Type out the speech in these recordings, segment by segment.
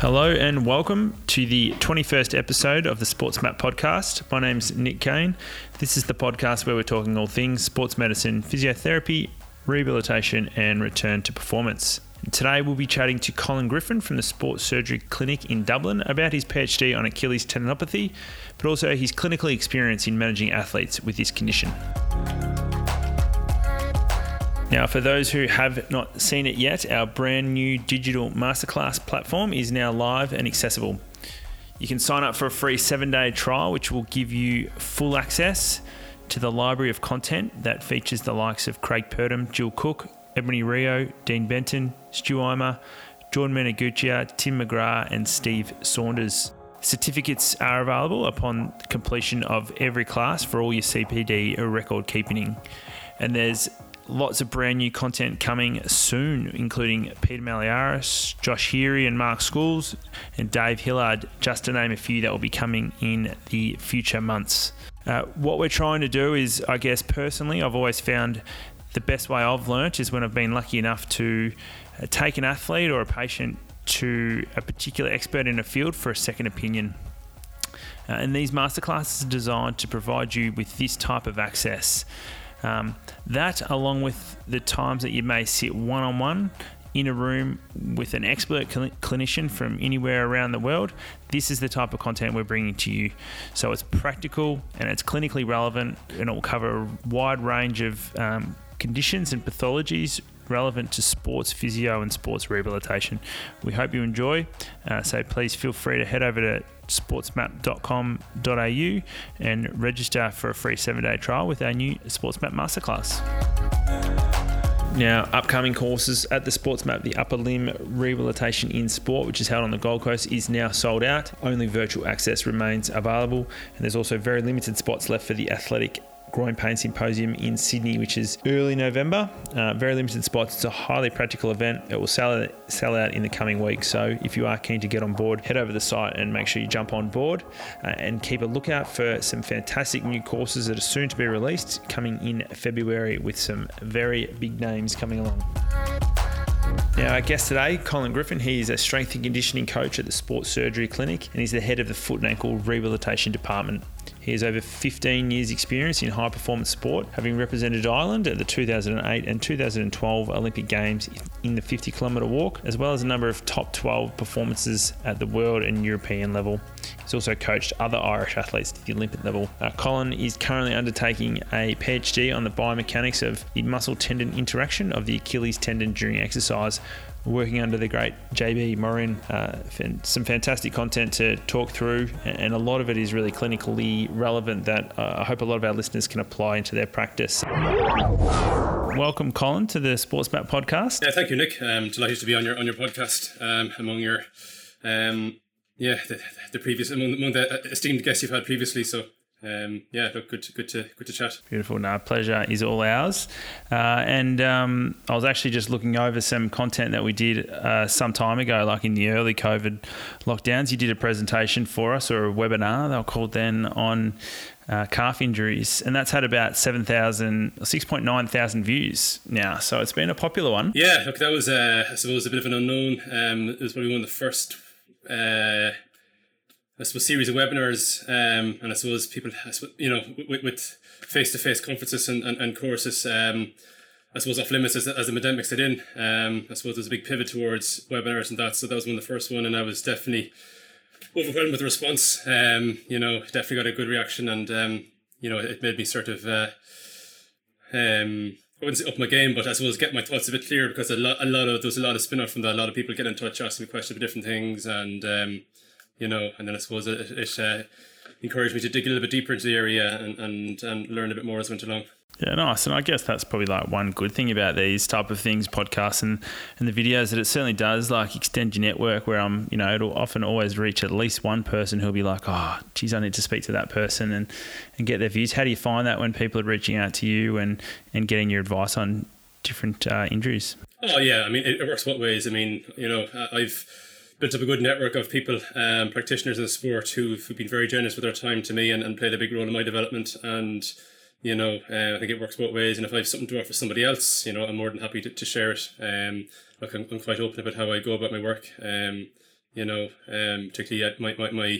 Hello and welcome to the 21st episode of the Sports Map podcast. My name's Nick Kane. This is the podcast where we're talking all things sports medicine, physiotherapy, rehabilitation, and return to performance. Today we'll be chatting to Colin Griffin from the Sports Surgery Clinic in Dublin about his PhD on Achilles tendinopathy, but also his clinical experience in managing athletes with this condition. Now, for those who have not seen it yet, our brand new digital masterclass platform is now live and accessible. You can sign up for a free seven day trial, which will give you full access to the library of content that features the likes of Craig Purdam, Jill Cook, Ebonie Rio, Dean Benton, Stu Eimer, Jordan Mendiguchia, Tim McGrath, and Steve Saunders. Certificates are available upon completion of every class for all your CPD record keeping. And there's lots of brand new content coming soon, including Peter Malliaras, Josh Heary, and Mark Schools, and Dave Hillard, just to name a few that will be coming in the future months. Uh, what we're trying to do is, I guess, personally, I've always found the best way I've learnt is when I've been lucky enough to uh, take an athlete or a patient to a particular expert in a field for a second opinion. Uh, and these masterclasses are designed to provide you with this type of access. Um, that, along with the times that you may sit one on one in a room with an expert cl- clinician from anywhere around the world, this is the type of content we're bringing to you. So it's practical and it's clinically relevant, and it will cover a wide range of um, conditions and pathologies relevant to sports physio and sports rehabilitation. We hope you enjoy. Uh, so please feel free to head over to sportsmap.com.au and register for a free seven day trial with our new SportsMap Masterclass. Now, upcoming courses at the SportsMap, the Upper Limb Rehabilitation in Sport, which is held on the Gold Coast, is now sold out. Only virtual access remains available, and there's also very limited spots left for the Athletic Groin Pain Symposium in Sydney, which is early November. Uh, very limited spots. It's a highly practical event. It will sell, sell out in the coming weeks. So if you are keen to get on board, head over the site and make sure you jump on board uh, and keep a lookout for some fantastic new courses that are soon to be released coming in February with some very big names coming along. Now, our guest today, Colin Griffin, he is a strength and conditioning coach at the Sports Surgery Clinic and he's the head of the foot and ankle rehabilitation department. He has over 15 years' experience in high performance sport, having represented Ireland at the 2008 and 2012 Olympic Games in the 50 kilometre walk, as well as a number of top 12 performances at the world and European level. He's also coached other Irish athletes to the Olympic level. Uh, Colin is currently undertaking a PhD on the biomechanics of the muscle tendon interaction of the Achilles tendon during exercise, working under the great JB Morin. Uh, some fantastic content to talk through, and a lot of it is really clinically relevant that uh, I hope a lot of our listeners can apply into their practice. Welcome, Colin, to the Sports Map podcast. Yeah, thank you, Nick. I'm delighted to be on your on your podcast um, among your um, yeah the, the previous among, among the esteemed guests you've had previously. So um, yeah, look, good, to, good to good to chat. Beautiful. No, pleasure is all ours. Uh, and um, I was actually just looking over some content that we did uh, some time ago, like in the early COVID lockdowns. You did a presentation for us or a webinar. They were called then on uh, calf injuries, and that's had about 7,000, 6.9 thousand views now. So it's been a popular one. Yeah, look, that was, uh, I suppose, a bit of an unknown. Um, it was probably one of the first uh, I suppose series of webinars, um, and I suppose people, you know, with face to face conferences and, and, and courses, um, I suppose off limits as, as the pandemic set in. Um, I suppose there's a big pivot towards webinars and that. So that was one of the first one, and I was definitely overwhelmed with the response. Um, you know, definitely got a good reaction, and um, you know, it made me sort of. Uh, um, I wouldn't say up my game, but I suppose get my thoughts a bit clearer because a lot, a lot of there was a lot of spin off from that. A lot of people get in touch, asking me questions about different things, and um, you know, and then I suppose it, it uh, encouraged me to dig a little bit deeper into the area and, and, and learn a bit more as I went along. Yeah, nice. And I guess that's probably like one good thing about these type of things, podcasts and, and the videos that it certainly does like extend your network where I'm, you know, it'll often always reach at least one person who'll be like, oh, geez, I need to speak to that person and, and get their views. How do you find that when people are reaching out to you and, and getting your advice on different uh, injuries? Oh, yeah. I mean, it, it works both ways. I mean, you know, I've, built up a good network of people, um, practitioners in the sport who've, been very generous with their time to me and, and played a big role in my development. And, you know, uh, I think it works both ways. And if I have something to offer somebody else, you know, I'm more than happy to, to share it. Um, like I'm, I'm quite open about how I go about my work. Um, You know, um, particularly my, my, my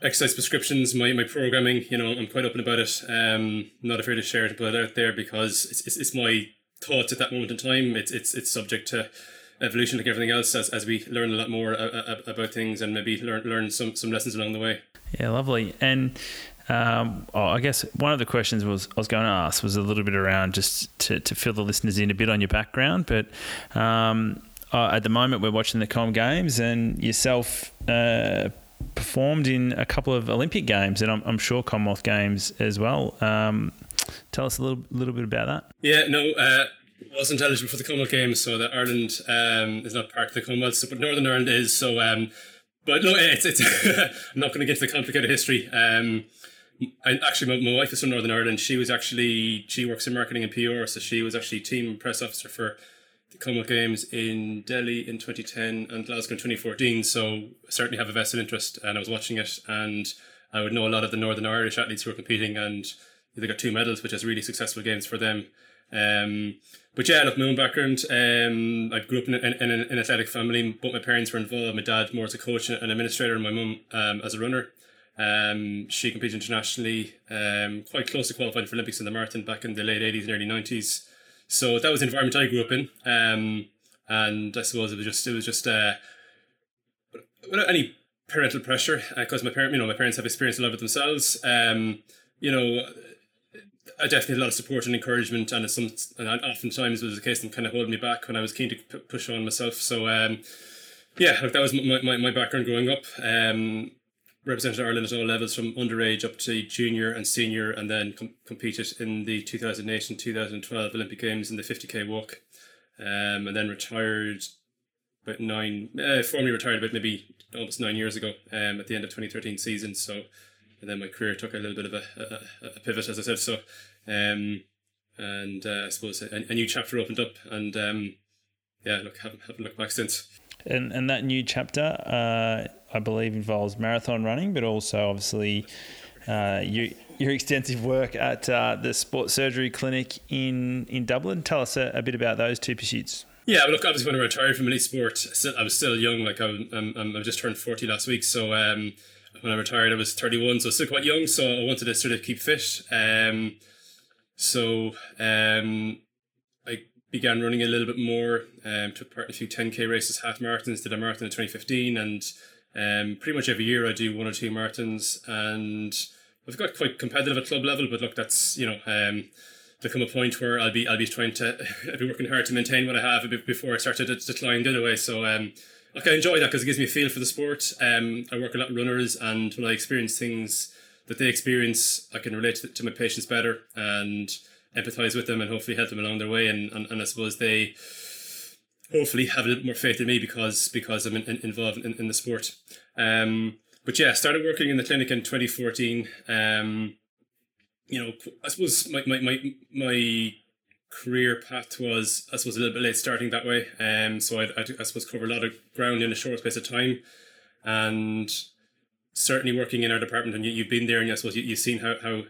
exercise prescriptions, my, my programming, you know, I'm quite open about it. Um, not afraid to share it, it out there because it's, it's, it's my thoughts at that moment in time. It's, it's, it's subject to evolution like everything else as, as we learn a lot more a, a, about things and maybe learn, learn some, some lessons along the way. Yeah, lovely. And um, oh, I guess one of the questions was I was going to ask was a little bit around just to, to fill the listeners in a bit on your background, but um, uh, at the moment we're watching the Com Games and yourself uh, performed in a couple of Olympic Games and I'm, I'm sure Commonwealth Games as well. Um, tell us a little little bit about that. Yeah, no. Uh, wasn't eligible for the Commonwealth Games, so that Ireland um, is not part of the Commonwealth, but Northern Ireland is. So, um, but no, it's it's. I'm not going to get to the complicated history. Um, I, actually, my, my, wife is from Northern Ireland. She was actually she works in marketing and PR, so she was actually team press officer for the Commonwealth Games in Delhi in 2010 and Glasgow in 2014. So I certainly have a vested interest, and I was watching it, and I would know a lot of the Northern Irish athletes who were competing, and they got two medals, which is really successful games for them. Um, but yeah, look, my own background. Um, I grew up in, in, in, an athletic family. but my parents were involved. My dad more as a coach and administrator, and my mum um, as a runner. Um, she competed internationally, um, quite close to qualifying for Olympics in the marathon back in the late 80s and early 90s. So that was the environment I grew up in. Um, and I suppose it was just, it was just, uh, without any parental pressure, because uh, my parent, you know, my parents have experienced a lot of it themselves. Um, you know, I definitely had a lot of support and encouragement, and some, and oftentimes it was the case of kind of holding me back when I was keen to p- push on myself. So, um, yeah, look, that was my, my, my background growing up. Um, represented Ireland at all levels from underage up to junior and senior, and then com- competed in the 2008 and 2012 Olympic Games in the 50k walk, um, and then retired about nine, uh, formally retired about maybe almost nine years ago um, at the end of 2013 season. So, and then my career took a little bit of a, a, a pivot, as I said. So, um, and uh, I suppose a, a, new chapter opened up, and um, yeah, look, haven't, haven't looked back since. And and that new chapter. Uh I believe involves marathon running, but also obviously uh, you, your extensive work at uh, the Sports Surgery Clinic in, in Dublin. Tell us a, a, bit about those two pursuits. Yeah, look, I obviously when I retired from elite sport, I was still young. Like I, I'm, I'm, just turned 40 last week. So um, when I retired, I was 31, so still quite young. So I wanted to sort of keep fit. Um, so um, I began running a little bit more. Um, took part in a few 10k races, half marathons. Did a marathon in 2015, and um, pretty much every year I do one or two marathons, and I've got quite competitive at club level. But look, that's you know, um, there come a point where I'll be I'll be trying to I'll be working hard to maintain what I have before I start to decline the other way. So um, look, I enjoy that because it gives me a feel for the sport. Um, I work a lot with runners, and when I experience things that they experience, I can relate to, to my patients better and empathize with them, and hopefully help them along their way. And and, and I suppose they hopefully have a little more faith in me because because I'm in, in, involved in, in the sport. Um, but yeah, started working in the clinic in 2014. Um, you know, I suppose my, my, my, my career path was, I suppose, a little bit late starting that way. Um, so I, I, suppose cover a lot of ground in a short space of time. And certainly working in our department, and you, you've been there, and I suppose you, you've seen how, how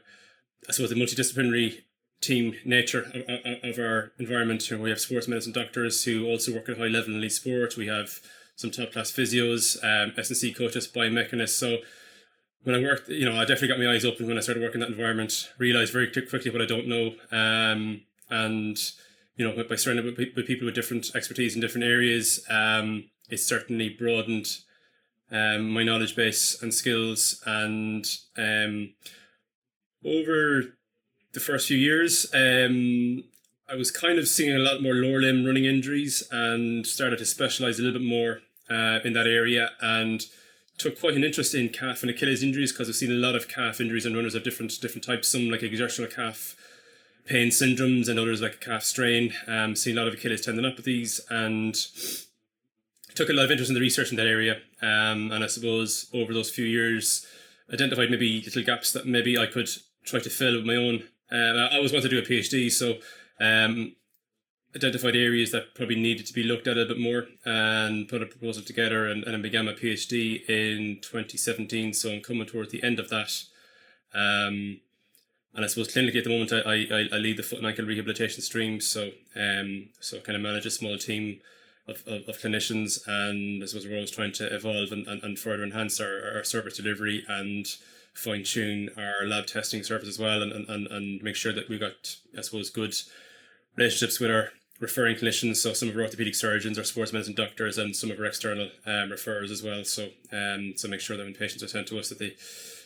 I suppose the multidisciplinary team nature of, of, our environment. We have sports medicine doctors who also work at high level in elite sport. We have some top class physios, um, S&C coaches, biomechanists. So when I worked, you know, I definitely got my eyes open when I started working in that environment. Realized very quickly what I don't know, um, and you know, by surrounding with, with people with different expertise in different areas, um, certainly broadened um, my knowledge base and skills. And um, over the first few years, um, I was kind of seeing a lot more lower limb running injuries and started to specialize a little bit more uh, in that area and took quite an interest in calf and Achilles injuries because I've seen a lot of calf injuries and runners of different different types. Some like exertional calf pain syndromes and others like calf strain. Um, seen a lot of Achilles tendinopathies and took a lot of interest in the research in that area. Um, and I suppose over those few years, identified maybe little gaps that maybe I could try to fill with my own um, I always wanted to do a PhD, so um, identified areas that probably needed to be looked at a bit more and put a proposal together and, and I began my PhD in 2017. So I'm coming towards the end of that. Um, and I suppose clinically at the moment, I, I, I lead the foot and ankle rehabilitation stream. So, um, so I kind of manage a small team of, of, of, clinicians, and I suppose we're always trying to evolve and, and, and further enhance our, our service delivery and fine tune our lab testing service as well, and, and, and make sure that we've got, I suppose, good relationships with our referring clinicians. So some of our orthopedic surgeons, our sports medicine doctors, and some of our external um, referrers as well. So um, so make sure that when patients are sent to us, that they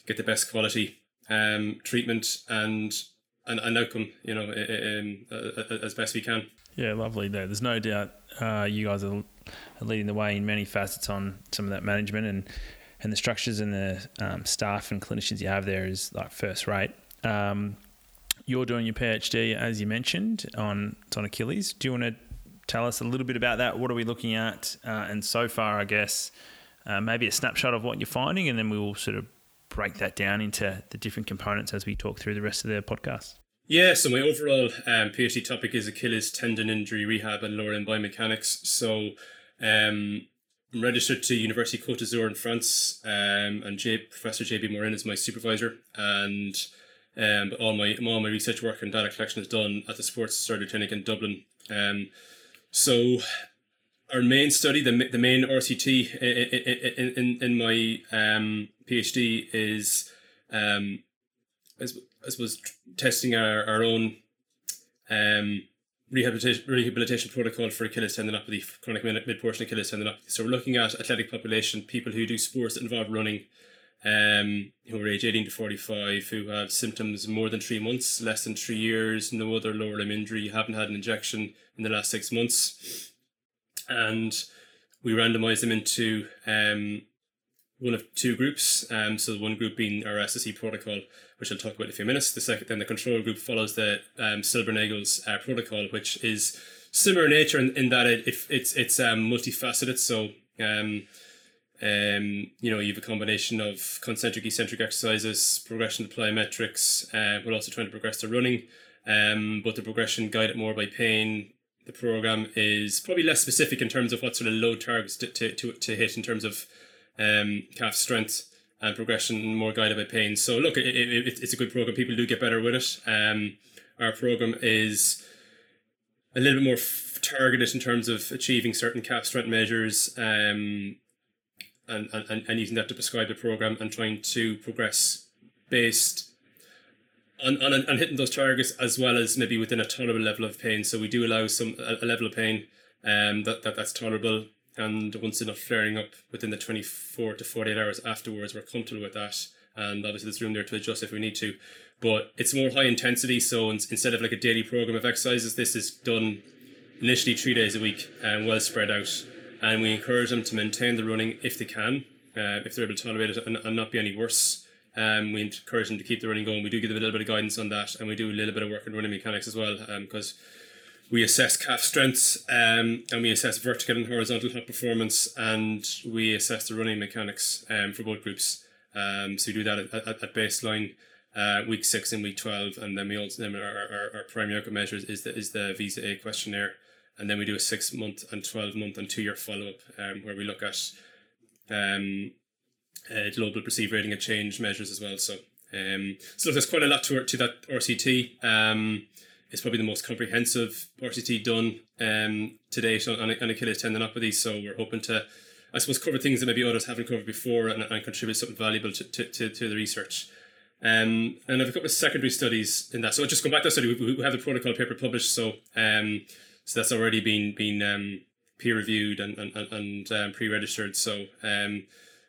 get the best quality um, treatment and an, an outcome, you know, um, as best we can. Yeah, lovely. There, there's no doubt uh, you guys are leading the way in many facets on some of that management and and the structures and the um, staff and clinicians you have there is like first rate. Um, you're doing your PhD, as you mentioned, on on Achilles. Do you want to tell us a little bit about that? What are we looking at? Uh, and so far, I guess, uh, maybe a snapshot of what you're finding, and then we will sort of break that down into the different components as we talk through the rest of the podcast. Yeah, so my overall um, PhD topic is Achilles tendon injury rehab and lower limb biomechanics. So um, I'm registered to University Côte d'Azur in France, um, and J- Professor JB Morin is my supervisor, and um, all my all my research work and data collection is done at the Sports Surgery Clinic in Dublin. Um, so our main study, the, the main RCT in, in, in my um, PhD is, um, I suppose, testing our, our own um, rehabilitation, rehabilitation protocol for Achilles tendinopathy, chronic mid portion Achilles tendinopathy. So we're looking at athletic population, people who do sports that involve running, um, who are age 18 to 45, who have symptoms more than three months, less than three years, no other lower limb injury, haven't had an injection in the last six months and we randomized them into um, one of two groups. Um, so one group being our SSC protocol, which I'll talk about in a few minutes. The second, then the control group follows the um, Silbernagel's uh, protocol, which is similar in nature in, in that it, it it's it's um, multifaceted. So um, um, you know, you have a combination of concentric, eccentric exercises, progression to plyometrics. Uh, we're also trying to progress to running, um, but the progression guided more by pain, the program is probably less specific in terms of what sort of load targets to, to, to, to hit in terms of um, calf strength and progression, more guided by pain. So look, it, it, it's a good program. People do get better with it. Um, our program is a little bit more f- targeted in terms of achieving certain calf strength measures um, and, and, and using that to prescribe the program and trying to progress based on, on, on hitting those targets as well as maybe within a tolerable level of pain. So we do allow some a, a level of pain um, that, that that's tolerable. And once enough flaring up within the 24 to 48 hours afterwards, we're comfortable with that. And obviously, there's room there to adjust if we need to. But it's more high intensity. So instead of like a daily program of exercises, this is done initially three days a week and well spread out. And we encourage them to maintain the running if they can, uh, if they're able to tolerate it and, and not be any worse. Um, we encourage them to keep the running going. We do give them a little bit of guidance on that, and we do a little bit of work on running mechanics as well, because um, we assess calf strengths um, and we assess vertical and horizontal hop performance, and we assess the running mechanics um, for both groups. Um, so we do that at, at, baseline. Uh, week six and week twelve, and then we also then our, our, our primary outcome measures is the is the Visa A questionnaire, and then we do a six month and twelve month and two year follow up, um, where we look at uh, global perceived rating and change measures as well. So, um, so there's quite a lot to, to that RCT. Um, it's probably the most comprehensive RCT done um, to date on, on Achilles tendinopathy. So we're hoping to, I suppose, cover things that maybe others haven't covered before and, and contribute something valuable to, to, to, to the research. Um, and I have a couple of secondary studies in that. So I'll just go back to that study. We, we have the protocol paper published, so um, so that's already been been um, peer reviewed and and, and um, pre registered. So um,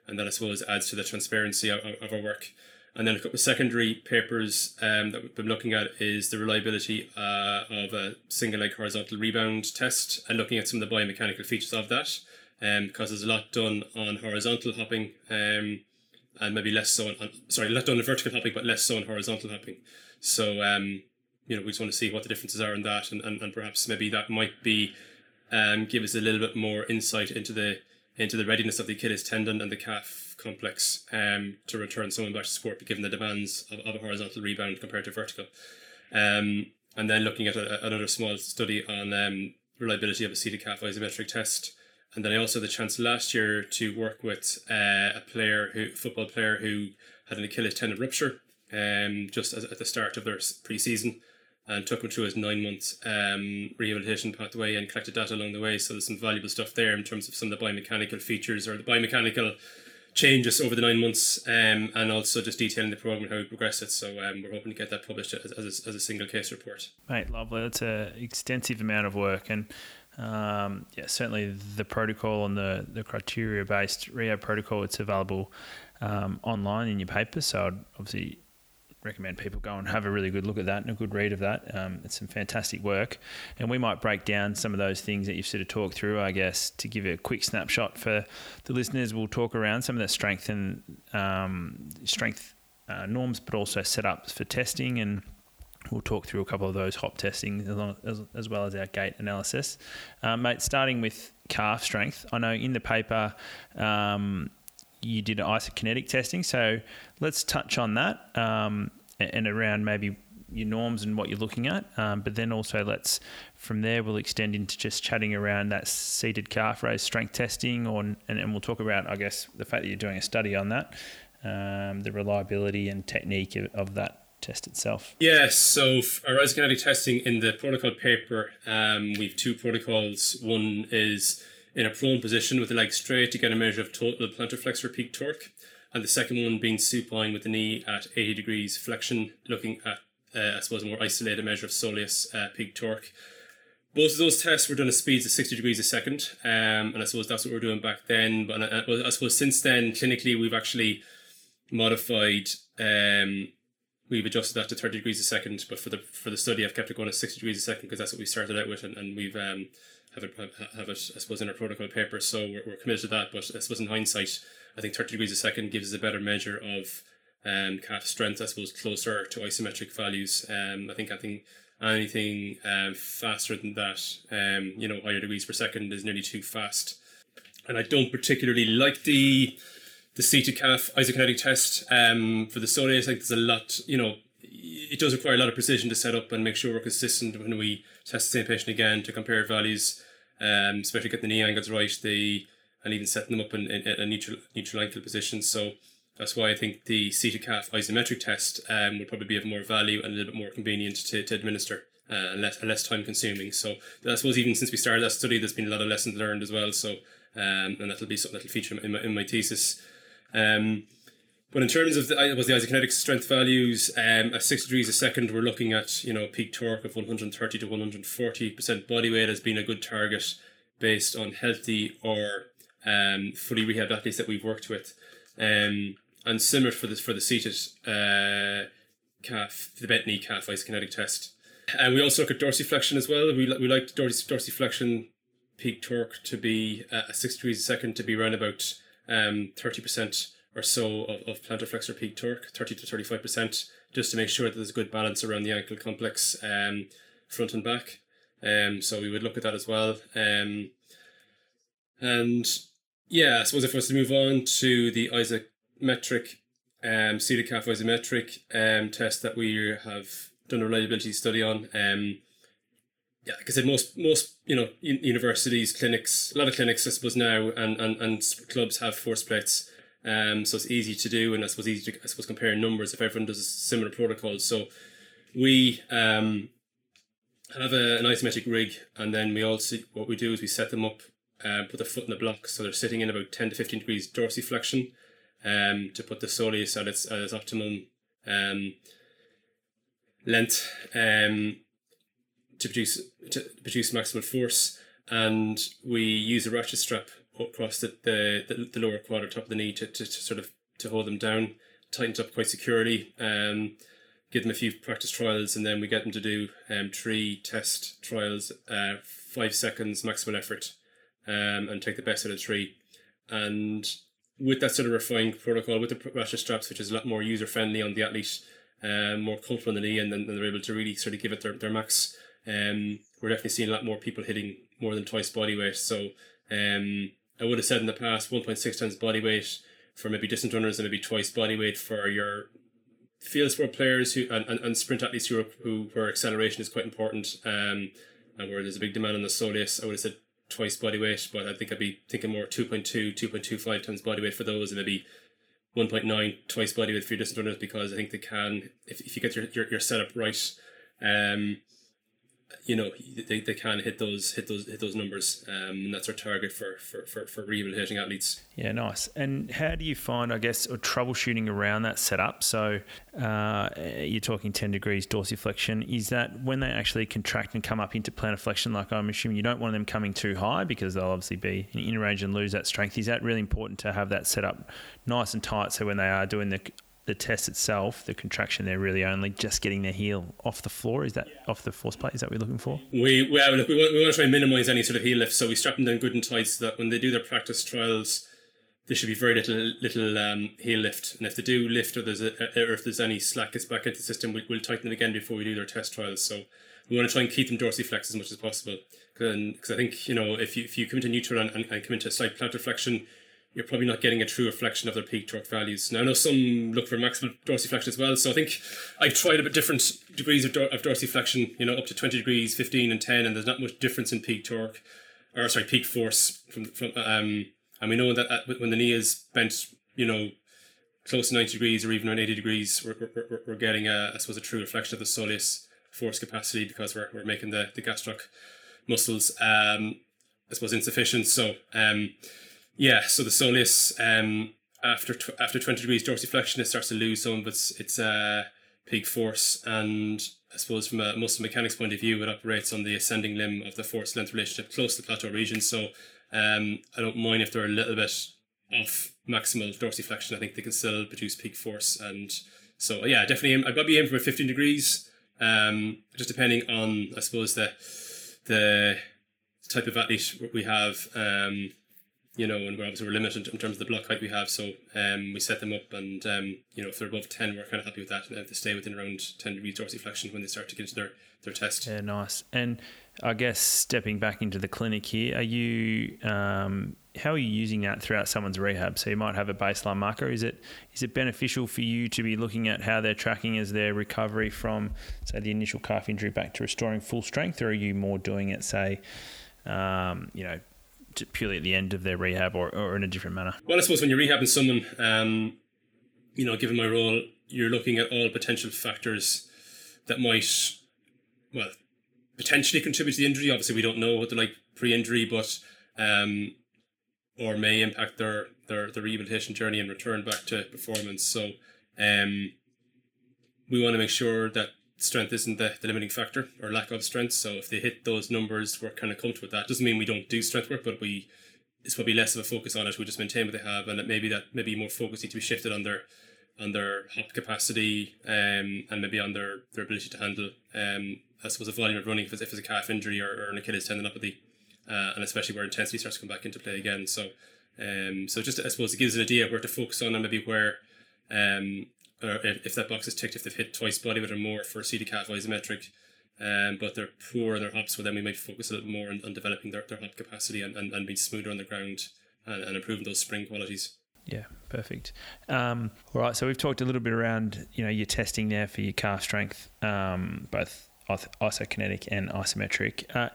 and that I suppose adds to the transparency of, of our work. And then a couple of secondary papers um, that we've been looking at is the reliability uh, of a single leg horizontal rebound test and looking at some of the biomechanical features of that. Um, because there's a lot done on horizontal hopping um, and maybe less so on, on sorry, a lot done on vertical hopping, but less so on horizontal hopping. So, um, you know, we just want to see what the differences are in that and, and, and perhaps maybe that might be um, give us a little bit more insight into the into the readiness of the Achilles tendon and the calf complex um, to return someone back to sport, given the demands of, of a horizontal rebound compared to vertical. Um, and then looking at a, another small study on um, reliability of a seated calf isometric test. And then I also had the chance last year to work with uh, a player who, football player who had an Achilles tendon rupture um, just as, at the start of their pre-season. And took him through his nine month um, rehabilitation pathway and collected data along the way. So there's some valuable stuff there in terms of some of the biomechanical features or the biomechanical changes over the nine months um, and also just detailing the program and how we progress it. So um, we're hoping to get that published as, as, a, as a single case report. Right, lovely. That's an extensive amount of work and um, yeah, certainly the protocol and the, the criteria based rehab protocol, it's available um, online in your paper. So I'd obviously recommend people go and have a really good look at that and a good read of that. Um, it's some fantastic work, and we might break down some of those things that you've sort of talked through. I guess to give a quick snapshot for the listeners, we'll talk around some of the strength and um, strength uh, norms, but also setups for testing and. We'll talk through a couple of those hop testing as, as, as well as our gait analysis. Um, mate, starting with calf strength, I know in the paper um, you did isokinetic testing. So let's touch on that um, and around maybe your norms and what you're looking at. Um, but then also let's from there we'll extend into just chatting around that seated calf raise strength testing, or and, and we'll talk about I guess the fact that you're doing a study on that, um, the reliability and technique of, of, that test itself. Yes, so our isokinetic testing in the protocol paper, um, we have two protocols. One is in a prone position with the leg straight to get a measure of total plantar flexor peak torque, and the second one being supine with the knee at 80 degrees flexion, looking at, uh, I suppose, a more isolated measure of soleus uh, peak torque. Both of those tests were done at speeds of 60 degrees a second, um, and I suppose that's what we are doing back then. But I, uh, I suppose since then, clinically, we've actually modified. Um, we've adjusted that to 30 degrees a second, but for the for the study, I've kept it going at 60 degrees a second because that's what we started out with, and, and we've um, have it have it I suppose in our protocol paper. So we're, we're committed to that. But I suppose in hindsight, I think 30 degrees a second gives us a better measure of um, calf strength. I suppose closer to isometric values. Um, I think I think anything um, faster than that, um, you know, higher degrees per second is nearly too fast. And I don't particularly like the the seated calf isokinetic test um, for the soleus. I think there's a lot, you know, it does require a lot of precision to set up and make sure we're consistent when we test the same patient again to compare values, um, especially get the knee angles right, the and even setting them up in, in, in a neutral neutral ankle position. So that's why I think the seated calf isometric test um, would probably be of more value and a little bit more convenient to, to administer uh, less, less time consuming. So I suppose even since we started that study, there's been a lot of lessons learned as well. So um, and that'll be something that'll feature in my, in my thesis. Um, but in terms of the, was the isokinetic strength values, um, at 60 degrees a second, we're looking at you know peak torque of 130 to 140 percent body weight as being a good target based on healthy or um, fully rehabbed athletes that we've worked with, um, and similar for this for the seated uh, calf, the bent knee calf isokinetic test. And we also look at dorsiflexion as well. We we like dorsi, dorsiflexion peak torque to be uh, at 60 degrees a second to be around about um, 30 percent or so of, of plantar flexor peak torque, 30 to 35%, just to make sure that there's good balance around the ankle complex, um, front and back. Um, so we would look at that as well. Um, and yeah, I suppose if I was to move on to the isometric, um, seated calf isometric um, test that we have done a reliability study on, um, yeah, like I said, most most you know universities, clinics, a lot of clinics, I suppose now, and and, and clubs have force plates. Um, so it's easy to do, and I suppose easy to I suppose compare numbers if everyone does a similar protocol. So we um, have a, an isometric rig, and then we also what we do is we set them up, uh, put their foot in the block, so they're sitting in about ten to fifteen degrees dorsiflexion, um, to put the soleus at its at its optimum um, length, um, to produce to produce maximal force, and we use a ratchet strap across the, the, the, lower quad or top of the knee to, to, to sort of to hold them down, tightened up quite securely, um, give them a few practice trials, and then we get them to do um, three test trials, uh, five seconds maximum effort, um, and take the best out of three. And with that sort of refined protocol, with the ratchet straps, which is a lot more user friendly on the athlete, um, more comfortable on the knee, and then they're able to really sort of give it their, their max. Um, we're definitely seeing a lot more people hitting more than twice body weight. So um, I would have said in the past 1.6 times body weight for maybe distance runners and maybe twice body weight for your field sport players who and, and, and sprint athletes who, are, who where acceleration is quite important um, and where there's a big demand on the soleus. I would have said twice body weight, but I think I'd be thinking more 2.2, 2.25 times body weight for those and maybe 1.9 twice body weight for your distant runners because I think they can, if, if you get your, your, your setup right, um, you know they, they can hit those hit those hit those numbers um, and that's our target for, for, for, for rehabilitating athletes. Yeah nice. And how do you find i guess or troubleshooting around that setup? So uh, you're talking 10 degrees dorsiflexion. Is that when they actually contract and come up into plantar flexion like i'm assuming you don't want them coming too high because they'll obviously be in range and lose that strength. Is that really important to have that set up nice and tight so when they are doing the the test itself, the contraction, they're really only just getting their heel off the floor. Is that off the force plate? Is that what we're looking for? We well, look, we want, we want to try and minimise any sort of heel lift, so we strap them down good and tight so that when they do their practice trials, there should be very little little um, heel lift. And if they do lift or there's a, or if there's any slack gets back into the system, we, will tighten it again before we do their test trials. So we want to try and keep them dorsiflex as much as possible. Because I think you know if you if you come into neutral and, and, and come into a slight plantar flexion you're probably not getting a true reflection of their peak torque values. Now, I know some look for maximal dorsiflexion as well, so I think I've tried a bit different degrees of, dor- of dorsiflexion, you know, up to 20 degrees, 15 and 10, and there's not much difference in peak torque, or sorry, peak force. From, from um, And we know that at, when the knee is bent, you know, close to 90 degrees or even around 80 degrees, we're, we're, we're getting, a, I suppose, a true reflection of the soleus force capacity because we're, we're making the, the gastroc muscles, um, I suppose, insufficient. So, um, yeah, so the soleus um, after tw- after twenty degrees dorsiflexion, it starts to lose some of its its uh, peak force, and I suppose from a muscle mechanics point of view, it operates on the ascending limb of the force length relationship close to the plateau region. So um, I don't mind if they're a little bit off maximal dorsiflexion. I think they can still produce peak force, and so yeah, definitely I'd probably aim for fifteen degrees. Um, just depending on I suppose the the type of athlete we have. Um, you know, and we're obviously we're limited in terms of the block height we have. So um, we set them up, and um, you know, if they're above ten, we're kind of happy with that. And if they stay within around ten degrees dorsiflexion when they start to get into their their test. Yeah, nice. And I guess stepping back into the clinic here, are you um, how are you using that throughout someone's rehab? So you might have a baseline marker. Is it is it beneficial for you to be looking at how they're tracking as their recovery from say the initial calf injury back to restoring full strength, or are you more doing it say, um, you know, purely at the end of their rehab or, or in a different manner? Well, I suppose when you're rehabbing someone, um, you know, given my role, you're looking at all potential factors that might, well, potentially contribute to the injury. Obviously, we don't know what they're like pre-injury, but um, or may impact their their their rehabilitation journey and return back to performance. So, um, we want to make sure that strength isn't the, the limiting factor or lack of strength. So if they hit those numbers, we're kind of comfortable with that. Doesn't mean we don't do strength work, but we it's probably less of a focus on it. We just maintain what they have, and that maybe that maybe more focus needs to be shifted on their on their hop capacity um, and maybe on their, their ability to handle um, I suppose a volume of running if it's, if it's a calf injury or, or an Achilles tendinopathy, uh, and especially where intensity starts to come back into play again. So um, so just I suppose it gives an idea where to focus on and maybe where um, or if, if that box is ticked, if they've hit twice body weight or more for seated calf isometric, um, but they're poor in their hops, well then we might focus a little more on, on developing their, their hop capacity and, and, and being smoother on the ground and, and improving those spring qualities. Yeah, perfect. Um, all right, so we've talked a little bit around you know your testing there for your calf strength, um, both isokinetic and isometric. Uh,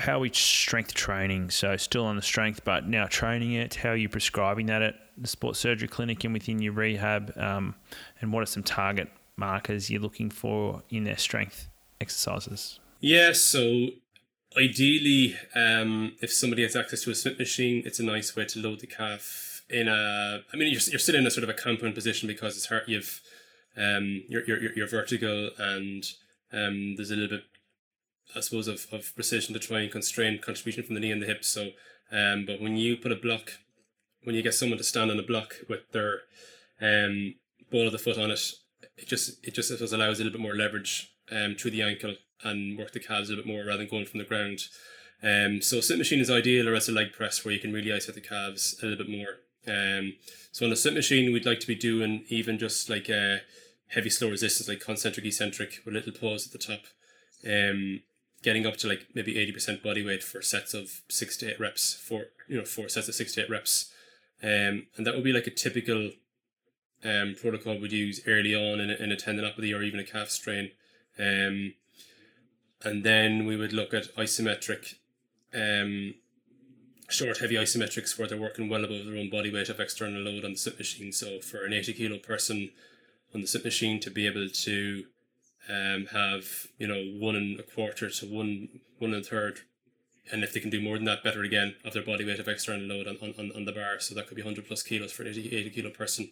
how we strength training? So still on the strength, but now training it. How are you prescribing that at the sports surgery clinic and within your rehab? Um, and what are some target markers you're looking for in their strength exercises? Yeah, so ideally, um, if somebody has access to a Smith machine, it's a nice way to load the calf in a. I mean, you're, you're still in a sort of a compound position because it's hard. You've um, you're, you're, you're vertical and um, there's a little bit I suppose, of, of precision to try and constrain contribution from the knee and the hips. So, um, but when you put a block, when you get someone to stand on a block with their um, ball of the foot on it, it just it just allows a little bit more leverage um, through the ankle and work the calves a little bit more rather than going from the ground. Um, so Smith machine is ideal, or as a leg press where you can really isolate the calves a little bit more. Um, so on the Smith machine, we'd like to be doing even just like a heavy slow resistance, like concentric eccentric, with a little pause at the top. Um, getting up to like maybe 80% body weight for sets of six to eight reps for you know four sets of six to eight reps. Um, and that would be like a typical um, protocol we'd use early on in a, in a tendinopathy or even a calf strain. Um, and then we would look at isometric um, short heavy isometrics where they're working well above their own body weight of external load on the Smith machine. So for an 80 kilo person on the Smith machine to be able to um, have you know one and a quarter to one one and a third, and if they can do more than that, better again of their body weight of external load on, on, on the bar. So that could be hundred plus kilos for an 80, 80 kilo person,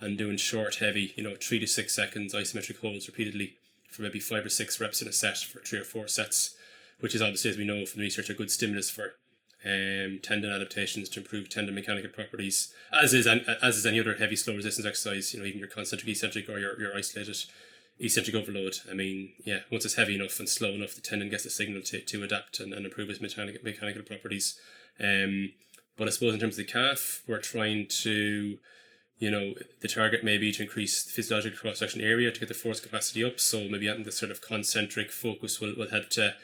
and doing short, heavy, you know, three to six seconds isometric holds repeatedly for maybe five or six reps in a set for three or four sets, which is obviously, as we know from the research, a good stimulus for um, tendon adaptations to improve tendon mechanical properties, as is as is any other heavy slow resistance exercise. You know, even your concentric eccentric or your, your isolated eccentric overload. I mean, yeah, once it's heavy enough and slow enough, the tendon gets the signal to, to adapt and, and improve its mechanical mechanical properties. Um, but I suppose in terms of the calf, we're trying to, you know, the target may be to increase the physiological cross section area to get the force capacity up. So maybe having this sort of concentric focus will, will help to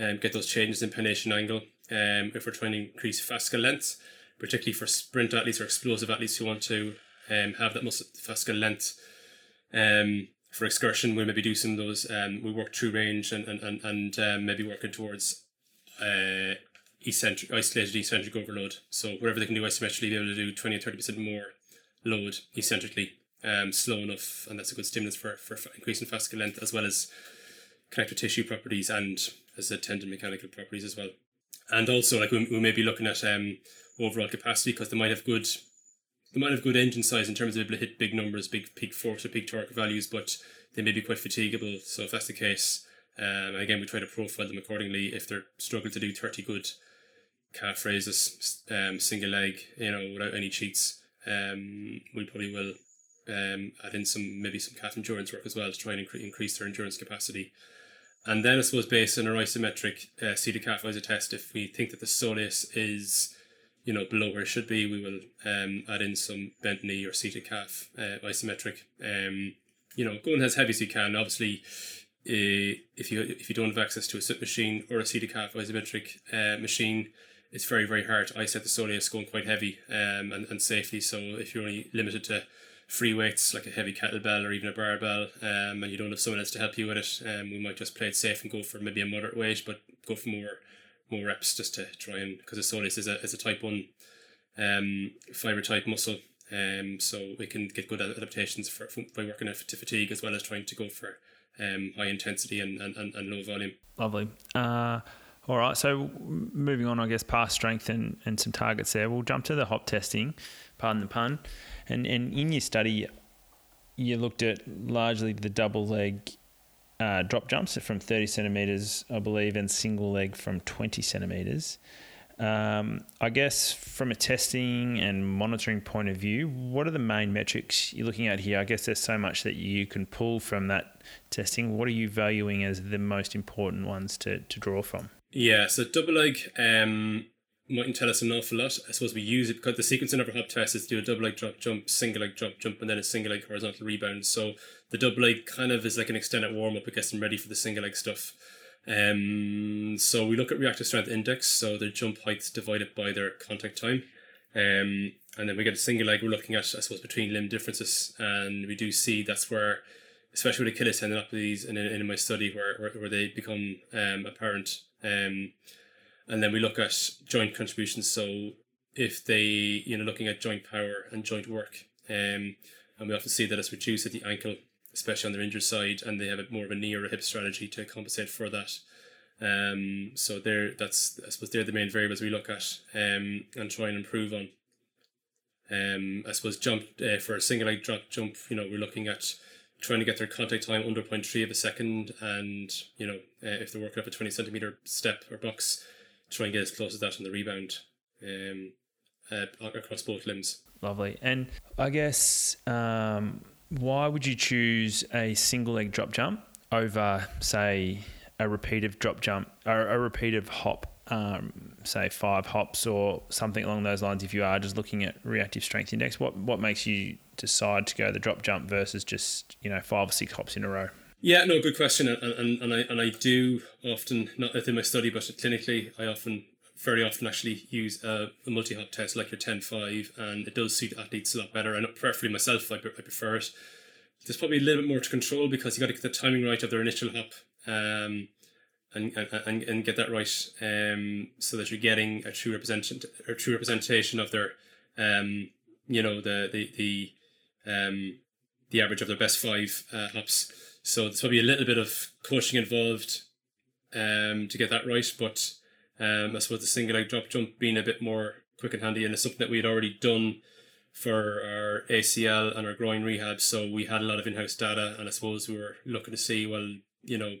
um, get those changes in pennation angle um, if we're trying to increase fascicle length, particularly for sprint athletes or explosive athletes who want to um, have that muscle fascicle length. Um, for excursion, we'll maybe do some of those. Um, we work through range and and and, and um, maybe working towards uh, eccentric, isolated eccentric overload. So wherever they can do isometrically, be able to do twenty or thirty percent more load eccentrically, um, slow enough, and that's a good stimulus for for increasing fascicle length as well as connective tissue properties and as a tendon mechanical properties as well and also like we, we may be looking at um, overall capacity because they might have good they might have good engine size in terms of able to hit big numbers, big peak force or peak torque values, but they may be quite fatigable. So if that's the case, um, again we try to profile them accordingly. If they're struggling to do thirty good calf raises, um, single leg, you know, without any cheats, um, we probably will um, add in some maybe some calf endurance work as well to try and incre- increase their endurance capacity. And then I suppose based on our isometric uh, calf iso test, if we think that the soleus is, you know, below where it should be, we will um, add in some bent knee or seated calf uh, isometric. Um, you know, going as heavy as you can. Obviously, uh, if you if you don't have access to a Smith machine or a seated calf isometric uh, machine, it's very very hard to isolate the soleus going quite heavy um, and, and safely. So if you're only limited to free weights like a heavy kettlebell or even a barbell, um, and you don't have someone else to help you with it, um, we might just play it safe and go for maybe a moderate weight, but go for more more reps just to try and because the soleus is a is a type one um, fiber type muscle, um, so we can get good adaptations for by working it to fatigue as well as trying to go for um, high intensity and, and, and low volume. Lovely. Uh, all right, so moving on, I guess, past strength and, and some targets there, we'll jump to the hop testing, pardon the pun. And, and in your study, you looked at largely the double leg uh, drop jumps from 30 centimeters, I believe, and single leg from 20 centimeters. Um, I guess from a testing and monitoring point of view, what are the main metrics you're looking at here? I guess there's so much that you can pull from that testing. What are you valuing as the most important ones to, to draw from? Yeah, so double leg, um, mightn't tell us an awful lot. I suppose we use it because the sequence of our hop test is do a double leg drop jump, single leg drop jump, and then a single leg horizontal rebound. So the double leg kind of is like an extended warm up. It gets them ready for the single leg stuff. Um, so we look at reactive strength index, so their jump heights divided by their contact time. Um, and then we get a single leg, we're looking at, I suppose, between limb differences. And we do see that's where, especially with Achilles tendinopathies in, in my study, where, where, where they become um, apparent. Um, and then we look at joint contributions. So if they, you know, looking at joint power and joint work, um, and we often see that it's reduced at the ankle, especially on their injured side, and they have a more of a knee or a hip strategy to compensate for that. Um, so they're that's I suppose they're the main variables we look at um, and try and improve on. Um, I suppose jump uh, for a single leg drop jump, you know, we're looking at trying to get their contact time under 0.3 of a second, and you know, uh, if they're working up a 20 centimeter step or box, try and get as close as that on the rebound um, uh, across both limbs. Lovely. And I guess um, why would you choose a single leg drop jump over, say, a repeated drop jump or a repeated hop? Um, say five hops or something along those lines. If you are just looking at reactive strength index, what what makes you decide to go the drop jump versus just you know five or six hops in a row? Yeah, no, good question, and, and, and I and I do often not within my study, but clinically, I often very often actually use a, a multi hop test like your 10-5 and it does suit athletes a lot better. And preferably myself, I, I prefer it. There's probably a little bit more to control because you got to get the timing right of their initial hop, um, and, and and get that right, um, so that you're getting a true representation, a true representation of their, um, you know, the the the um, the average of their best five uh, hops so there's probably a little bit of coaching involved um, to get that right. But um, I suppose the single leg drop jump being a bit more quick and handy, and it's something that we had already done for our ACL and our groin rehab. So we had a lot of in-house data, and I suppose we were looking to see, well, you know,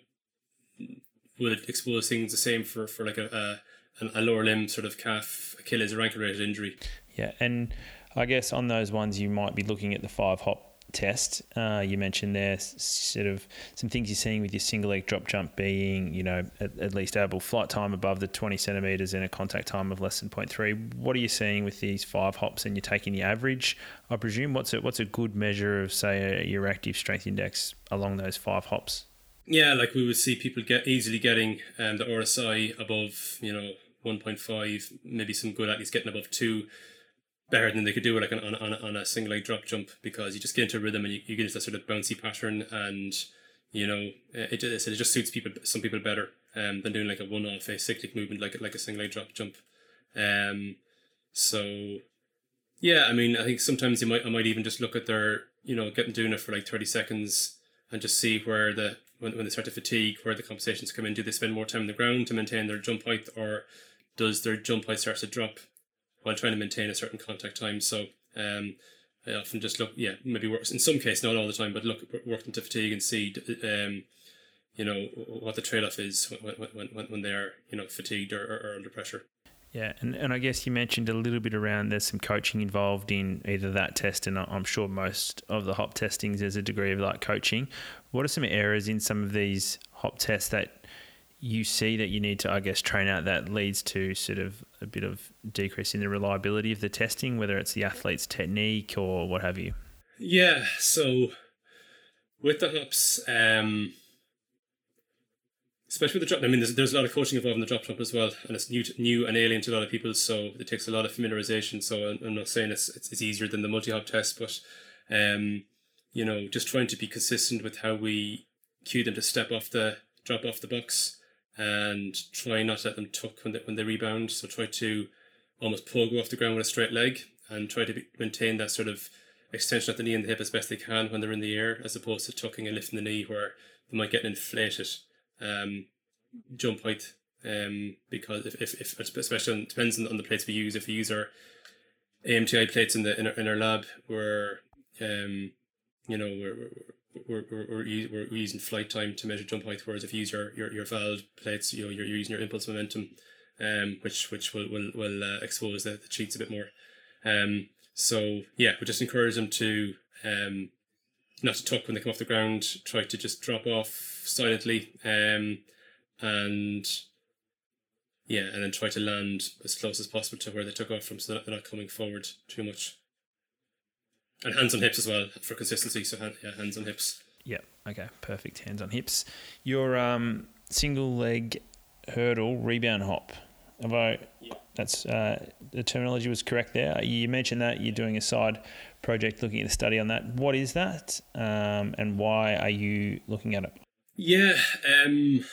would it expose things the same for for like a, a, a lower limb sort of calf, Achilles, or ankle related injury? Yeah, and I guess on those ones you might be looking at the five hop test. Uh, you mentioned there sort of some things you're seeing with your single leg drop jump being, you know, at, at, least able flight time above the 20 centimeters and a contact time of less than 0.3. What are you seeing with these five hops? And you're taking the average, I presume. What's a, what's a good measure of, say, your reactive strength index along those five hops? Yeah, like we would see people get easily getting um, the RSI above, you know, 1.5, maybe some good athletes getting above two better than they could do it like on, on, on a single leg drop jump because you just get into a rhythm and you, you get into that sort of bouncy pattern and you know it, it, it just suits people some people better um, than doing like a one off cyclic movement like like a single leg drop jump. Um so yeah I mean I think sometimes you might I might even just look at their you know get them doing it for like 30 seconds and just see where the when, when they start to fatigue where the compensations come in. Do they spend more time on the ground to maintain their jump height or does their jump height start to drop while trying to maintain a certain contact time. So um, I often just look, yeah, maybe works in some cases, not all the time, but look work into fatigue and see, um, you know, what the trade off is when, when, when, when they are, you know, fatigued or, or, or under pressure. Yeah, and, and I guess you mentioned a little bit around there's some coaching involved in either that test, and I'm sure most of the hop testings there's a degree of like coaching. What are some errors in some of these hop tests that you see that you need to, I guess, train out that leads to sort of a bit of decrease in the reliability of the testing, whether it's the athlete's technique or what have you? Yeah, so with the hops, um, especially with the drop, I mean, there's, there's a lot of coaching involved in the drop jump as well, and it's new, to, new and alien to a lot of people, so it takes a lot of familiarization. So I'm, I'm not saying it's, it's, it's easier than the multi hop test, but um, you know, just trying to be consistent with how we cue them to step off the drop off the box and try not to let them tuck when they, when they rebound. So try to almost pull go off the ground with a straight leg and try to be, maintain that sort of extension of the knee and the hip as best they can when they're in the air, as opposed to tucking and lifting the knee where they might get an inflated um, jump height. Um, because if, if, if especially on, depends on, on the plates we use. If we use our AMTI plates in the in our, in our lab, where um, you know we're, we're, we're, we're, using flight time to measure jump height, whereas if you use your, your, your VALD plates, you know, you're, you're using your impulse momentum, um, which which will will, will uh, expose the, the cheats a bit more. Um, so yeah, we just encourage them to um, not to tuck when they come off the ground. Try to just drop off silently, um, and yeah, and then try to land as close as possible to where they took off from, so that they're not coming forward too much and hands on hips as well for consistency. So hand, yeah, hands on hips. Yeah. Okay. Perfect. Hands on hips. Your um, single leg hurdle rebound hop. Have I? Yeah. That's uh, the terminology was correct there. You mentioned that you're doing a side project looking at the study on that. What is that, um, and why are you looking at it? Yeah. Um,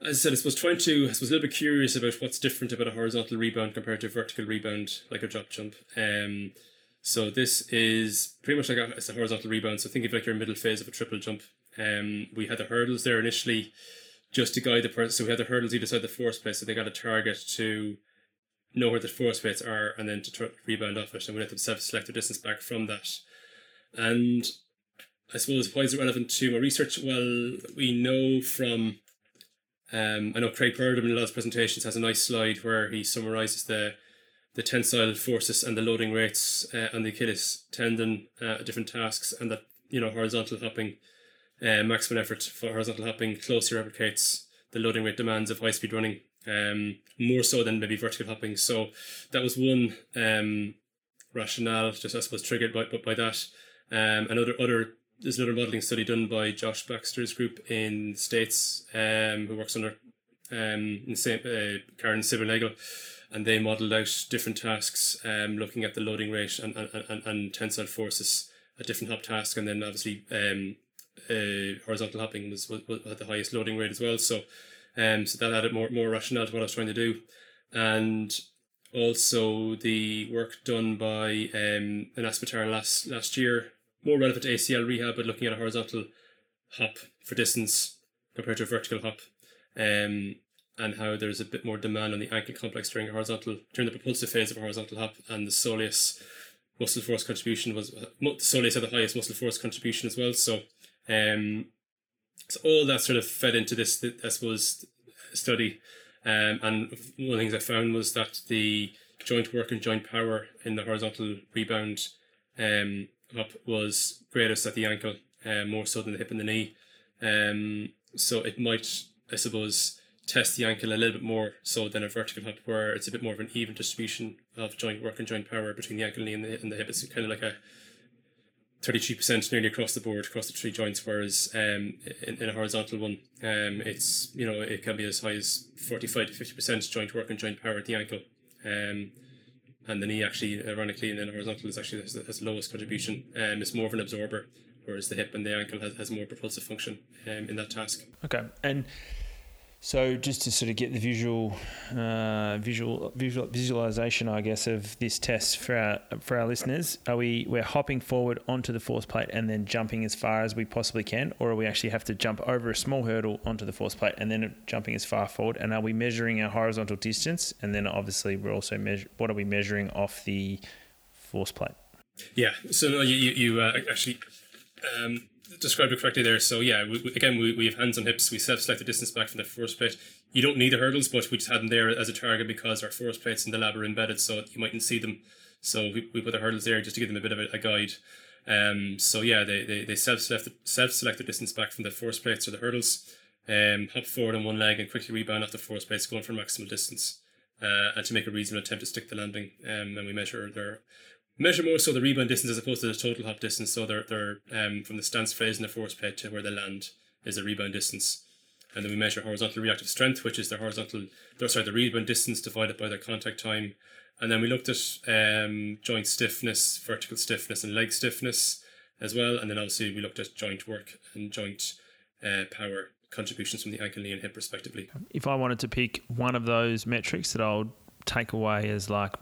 as I said, I was trying to, I was a little bit curious about what's different about a horizontal rebound compared to a vertical rebound, like a drop jump. Um, so this is pretty much like a, it's a horizontal rebound. So think of like your middle phase of a triple jump. Um, we had the hurdles there initially just to guide the person. So we had the hurdles either side the force plate. So they got a target to know where the force plates are and then to rebound off it. And we let self-select their distance back from that. And I suppose why is it relevant to my research? Well, we know from um, I know Craig Purdam in a lot of presentations has a nice slide where he summarizes the the tensile forces and the loading rates uh, on the Achilles tendon uh, different tasks, and that you know horizontal hopping, uh, maximum effort for horizontal hopping closely replicates the loading rate demands of high speed running, um, more so than maybe vertical hopping. So that was one um, rationale, just I suppose triggered by by that. Um, another other there's another modeling study done by Josh Baxter's group in States, um, who works under um, in same uh, Karen Silbernagel and they modelled out different tasks, um, looking at the loading rate and, and, and, and tensile forces, a different hop task, and then obviously um, uh, horizontal hopping was, was, was had the highest loading rate as well. So, um, so that added more more rationale to what I was trying to do, and also the work done by um, an Aspetar last last year more relevant to ACL rehab, but looking at a horizontal hop for distance compared to a vertical hop, um, and how there's a bit more demand on the ankle complex during horizontal during the propulsive phase of a horizontal hop, and the soleus muscle force contribution was the soleus had the highest muscle force contribution as well. So, um, so all that sort of fed into this, I suppose, study. Um, and one of the things I found was that the joint work and joint power in the horizontal rebound um, up was greatest at the ankle, uh, more so than the hip and the knee. Um, so it might, I suppose, test the ankle a little bit more so than a vertical hop, where it's a bit more of an even distribution of joint work and joint power between the ankle, knee, and the, and the hip. It's kind of like a 33% nearly across the board, across the three joints, whereas um, in, in a horizontal one, um, it's, you know, it can be as high as 45 to 50% joint work and joint power at the ankle. Um, and the knee actually, ironically, in the horizontal is actually has, has the lowest contribution. Um, it's more of an absorber, whereas the hip and the ankle has, has more propulsive function um, in that task. Okay. And so just to sort of get the visual, uh, visual, visual visualization, I guess, of this test for our for our listeners, are we we're hopping forward onto the force plate and then jumping as far as we possibly can, or are we actually have to jump over a small hurdle onto the force plate and then jumping as far forward? And are we measuring our horizontal distance? And then obviously we're also measure what are we measuring off the force plate? Yeah. So you, you uh, actually. Um, described it correctly there. So yeah, we, again, we, we have hands on hips. We self-select the distance back from the force plate. You don't need the hurdles, but we just had them there as a target because our force plates in the lab are embedded, so you mightn't see them. So we, we put the hurdles there just to give them a bit of a, a guide. Um, so yeah, they, they, they self-select, self-select the distance back from the force plates or the hurdles, um, hop forward on one leg and quickly rebound off the force plates going for maximal distance. Uh, and to make a reasonable attempt to stick the landing. Um, and we measure their measure more so the rebound distance as opposed to the total hop distance. So they're, they're um, from the stance phase in the force plate to where they land is the rebound distance. And then we measure horizontal reactive strength, which is the horizontal, sorry, the rebound distance divided by their contact time. And then we looked at um, joint stiffness, vertical stiffness, and leg stiffness as well. And then obviously we looked at joint work and joint uh, power contributions from the ankle, knee, and hip respectively. If I wanted to pick one of those metrics that I would take away as like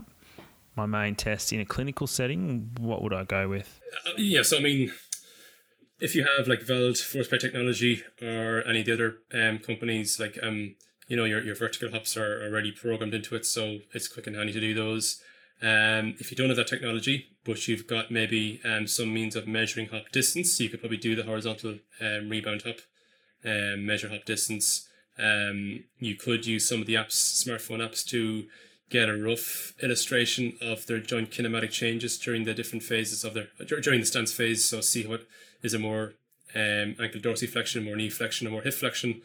my main test in a clinical setting, what would I go with? Uh, yeah, so I mean, if you have like VALD, Force Plate Technology, or any of the other um, companies, like um, you know, your, your vertical hops are already programmed into it, so it's quick and handy to do those. Um, if you don't have that technology, but you've got maybe um, some means of measuring hop distance, you could probably do the horizontal um, rebound hop, um, measure hop distance. Um, you could use some of the apps, smartphone apps, to get a rough illustration of their joint kinematic changes during the different phases of their during the stance phase. So see what is a more um, ankle dorsiflexion, more knee flexion, or more hip flexion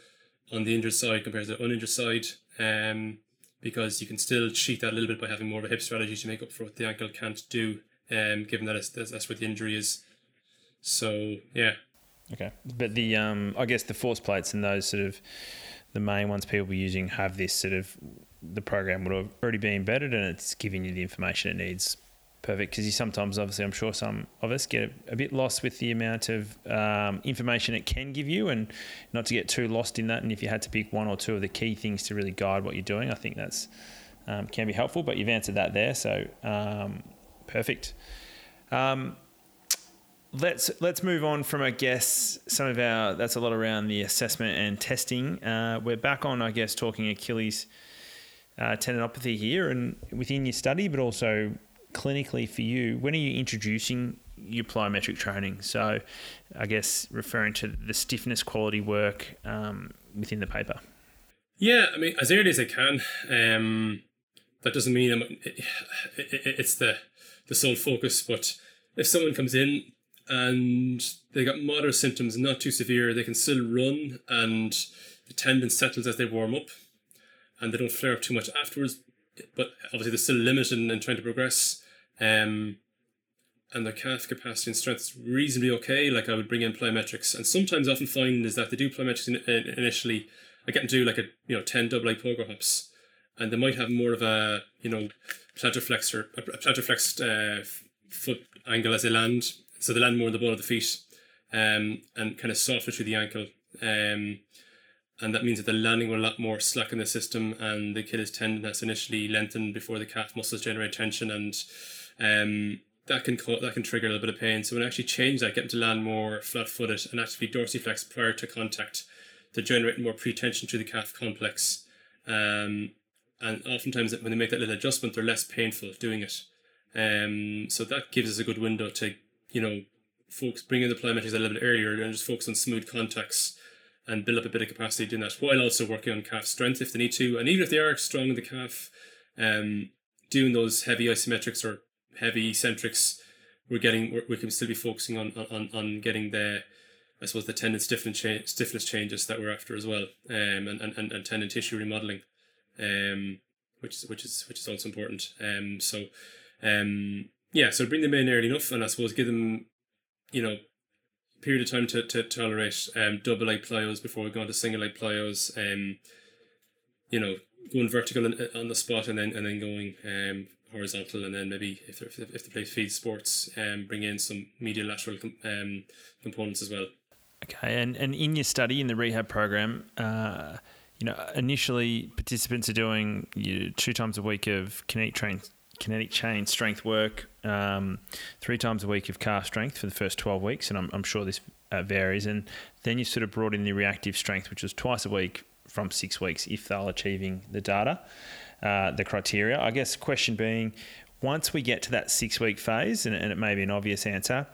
on the injured side compared to the uninjured side. Um, because you can still cheat that a little bit by having more of a hip strategy to make up for what the ankle can't do, um, given that it's, that's what the injury is. So yeah. Okay, but the um, I guess the force plates and those sort of the main ones people be using have this sort of the program would have already been embedded and it's giving you the information it needs. Perfect because you sometimes obviously i'm sure some of us get a, bit lost with the amount of um, information it can give you and not to get too lost in that. And if you had to pick one or two of the key things to really guide what you're doing i think that's um, can be helpful but you've answered that there. So um, perfect. Um, let's let's move on from I guess some of our that's a lot around the assessment and testing. Uh, we're back on I guess talking Achilles uh, tendinopathy here and within your study, but also clinically for you. When are you introducing your plyometric training? So I guess referring to the stiffness quality work um, within the paper. Yeah, I mean as early as I can. Um, that doesn't mean I'm, it, it, it's the the sole focus, but if someone comes in and they got moderate symptoms, not too severe. They can still run, and the tendon settles as they warm up, and they don't flare up too much afterwards. But obviously, they're still limited in, in trying to progress. Um, and their calf capacity and strength is reasonably okay. Like I would bring in plyometrics, and sometimes I often find is that they do plyometrics in, in, initially. I get them to do like a you know ten double leg pogo hops, and they might have more of a you know plantar flexor, a plantar flexed uh, foot angle as they land, so they land more on the ball of the feet um, and kind of softer through the ankle. Um, and that means that the landing will a lot more slack in the system and the Achilles tendon has initially lengthened before the calf muscles generate tension and um, that can cause, that can trigger a little bit of pain. So when I actually change that, get them to land more flat footed and actually dorsiflex prior to contact, to generate more pre-tension through the calf complex. Um, and oftentimes when they make that little adjustment, they're less painful doing it. Um, so that gives us a good window to, you know, folks bring in the plyometrics a little bit earlier and just focus on smooth contacts and build up a bit of capacity doing that while also working on calf strength if they need to. And even if they are strong in the calf, um, doing those heavy isometrics or heavy eccentrics, we're getting we're, we can still be focusing on on on getting the I suppose the tendon stiffness cha- stiffness changes that we're after as well, um, and, and, and tendon tissue remodeling, um, which is which is which is also important. Um, so, um, yeah, so bring them in early enough, and I suppose give them, you know, period of time to, to tolerate um, double leg plyos before we go on to single leg plyos. Um, you know, going vertical on, on the spot and then and then going um, horizontal, and then maybe if if, if they play feed sports, um, bring in some medial lateral com- um, components as well. Okay, and, and in your study in the rehab program, uh, you know, initially participants are doing you know, two times a week of kinetic train, kinetic chain strength work, um, three times a week of calf strength for the first 12 weeks, and I'm, I'm sure this uh, varies. And then you sort of brought in the reactive strength, which was twice a week from six weeks if they're achieving the data, uh, the criteria. I guess the question being, once we get to that six week phase, and, and it may be an obvious answer,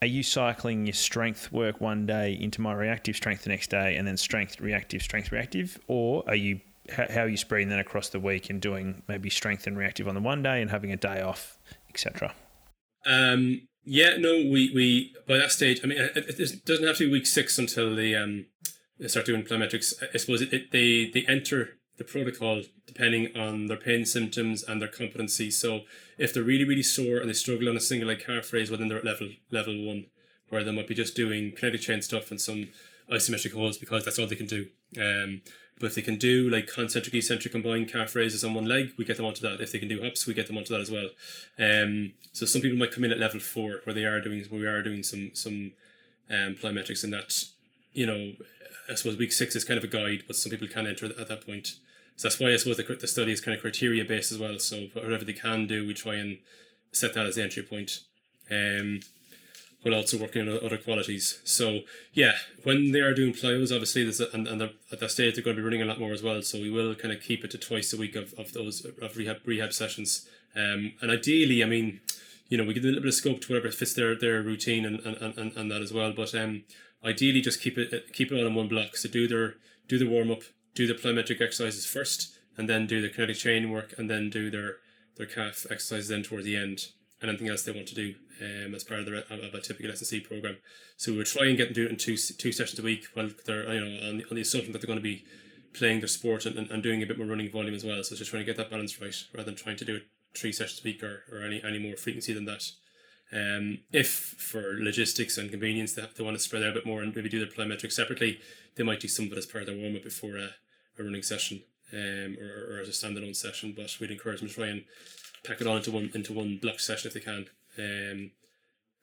are you cycling your strength work one day into my reactive strength the next day and then strength reactive strength reactive or are you how, are you spreading that across the week and doing maybe strength and reactive on the one day and having a day off etc um yeah no we we by that stage i mean it, it doesn't have to be week six until the um they start doing plyometrics i suppose it, it, they they enter the protocol depending on their pain symptoms and their competency. So if they're really, really sore and they struggle on a single leg calf raise, they're at level level one, where they might be just doing kinetic chain stuff and some isometric holds because that's all they can do. Um, but if they can do like concentric, eccentric combined calf raises on one leg, we get them onto that. If they can do hops, we get them onto that as well. Um, so some people might come in at level four where they are doing where we are doing some some um, plyometrics and that you know I suppose week six is kind of a guide, but some people can enter at that point. So that's why I suppose the, the study is kind of criteria based as well. So whatever they can do, we try and set that as the entry point. Um, while also working on other qualities. So yeah, when they are doing plyos, obviously there's a, and, and at that stage they're going to be running a lot more as well. So we will kind of keep it to twice a week of, of those of rehab rehab sessions. Um, and ideally, I mean, you know, we give them a little bit of scope to whatever fits their their routine and and, and, and that as well. But um, ideally, just keep it keep it all in one block. So do their do the warm up, do the plyometric exercises first, and then do the kinetic chain work, and then do their their calf exercises then towards the end, and anything else they want to do um, as part of, the, of a typical S&C program. So we would try and get them to do it in two two sessions a week while they're you know on the, on the assumption that they're going to be playing their sport and, and, and doing a bit more running volume as well. So just trying to get that balance right rather than trying to do it three sessions a week or, or any, any more frequency than that. Um, if for logistics and convenience they, they want to spread out a bit more and maybe do their plyometrics separately, they might do some of it as part of their warm up before a, a running session um, or, or as a standalone session. But we'd encourage them to try and pack it all into one into one block session if they can um,